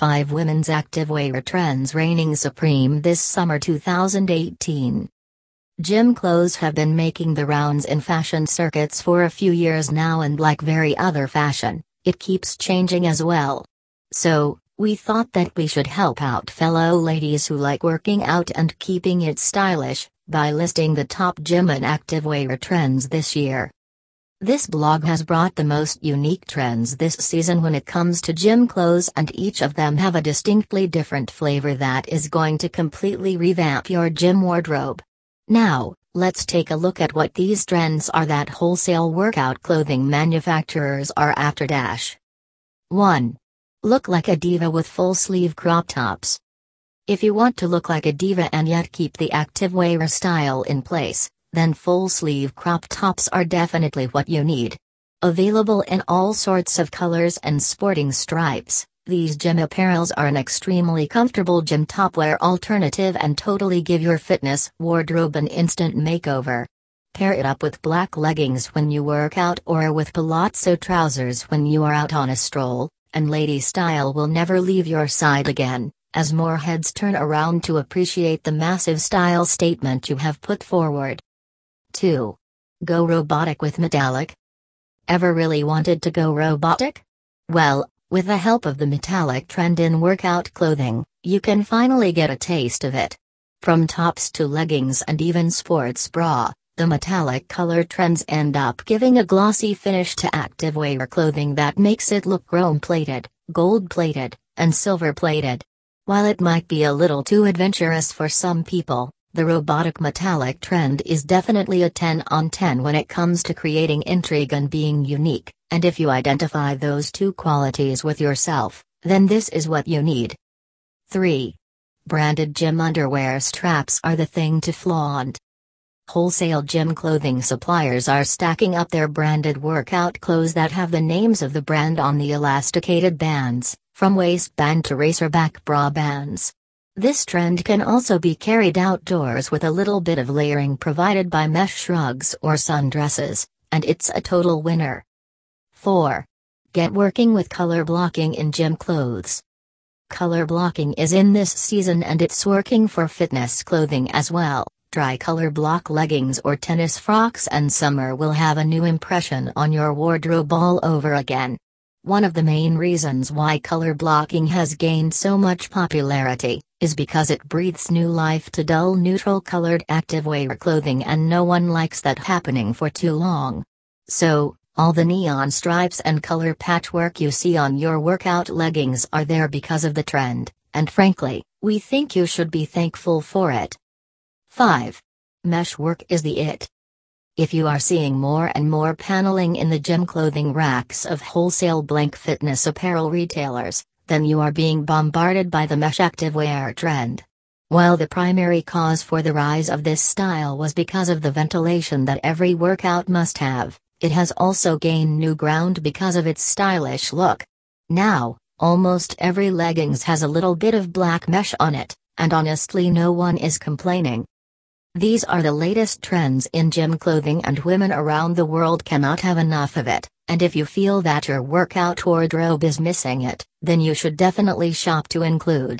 5 Women's Activewear Trends reigning supreme this summer 2018. Gym clothes have been making the rounds in fashion circuits for a few years now, and like very other fashion, it keeps changing as well. So, we thought that we should help out fellow ladies who like working out and keeping it stylish by listing the top gym and activewear trends this year. This blog has brought the most unique trends this season when it comes to gym clothes, and each of them have a distinctly different flavor that is going to completely revamp your gym wardrobe. Now, let's take a look at what these trends are that wholesale workout clothing manufacturers are after. Dash 1. Look like a diva with full sleeve crop tops. If you want to look like a diva and yet keep the activewear style in place, then full sleeve crop tops are definitely what you need. Available in all sorts of colors and sporting stripes, these gym apparels are an extremely comfortable gym topwear alternative and totally give your fitness wardrobe an instant makeover. Pair it up with black leggings when you work out or with palazzo trousers when you are out on a stroll, and lady style will never leave your side again, as more heads turn around to appreciate the massive style statement you have put forward. 2. Go robotic with metallic? Ever really wanted to go robotic? Well, with the help of the metallic trend in workout clothing, you can finally get a taste of it. From tops to leggings and even sports bra, the metallic color trends end up giving a glossy finish to activewear clothing that makes it look chrome plated, gold plated, and silver plated. While it might be a little too adventurous for some people, the robotic metallic trend is definitely a 10 on 10 when it comes to creating intrigue and being unique, and if you identify those two qualities with yourself, then this is what you need. 3. Branded gym underwear straps are the thing to flaunt. Wholesale gym clothing suppliers are stacking up their branded workout clothes that have the names of the brand on the elasticated bands, from waistband to racerback bra bands. This trend can also be carried outdoors with a little bit of layering provided by mesh shrugs or sundresses, and it's a total winner. 4. Get working with color blocking in gym clothes. Color blocking is in this season and it's working for fitness clothing as well. Dry color block leggings or tennis frocks and summer will have a new impression on your wardrobe all over again. One of the main reasons why color blocking has gained so much popularity is because it breathes new life to dull neutral colored activewear clothing and no one likes that happening for too long. So, all the neon stripes and color patchwork you see on your workout leggings are there because of the trend, and frankly, we think you should be thankful for it. 5. Mesh work is the it. If you are seeing more and more paneling in the gym clothing racks of wholesale blank fitness apparel retailers, then you are being bombarded by the mesh activewear trend. While the primary cause for the rise of this style was because of the ventilation that every workout must have, it has also gained new ground because of its stylish look. Now, almost every leggings has a little bit of black mesh on it, and honestly, no one is complaining. These are the latest trends in gym clothing, and women around the world cannot have enough of it. And if you feel that your workout wardrobe is missing it, then you should definitely shop to include.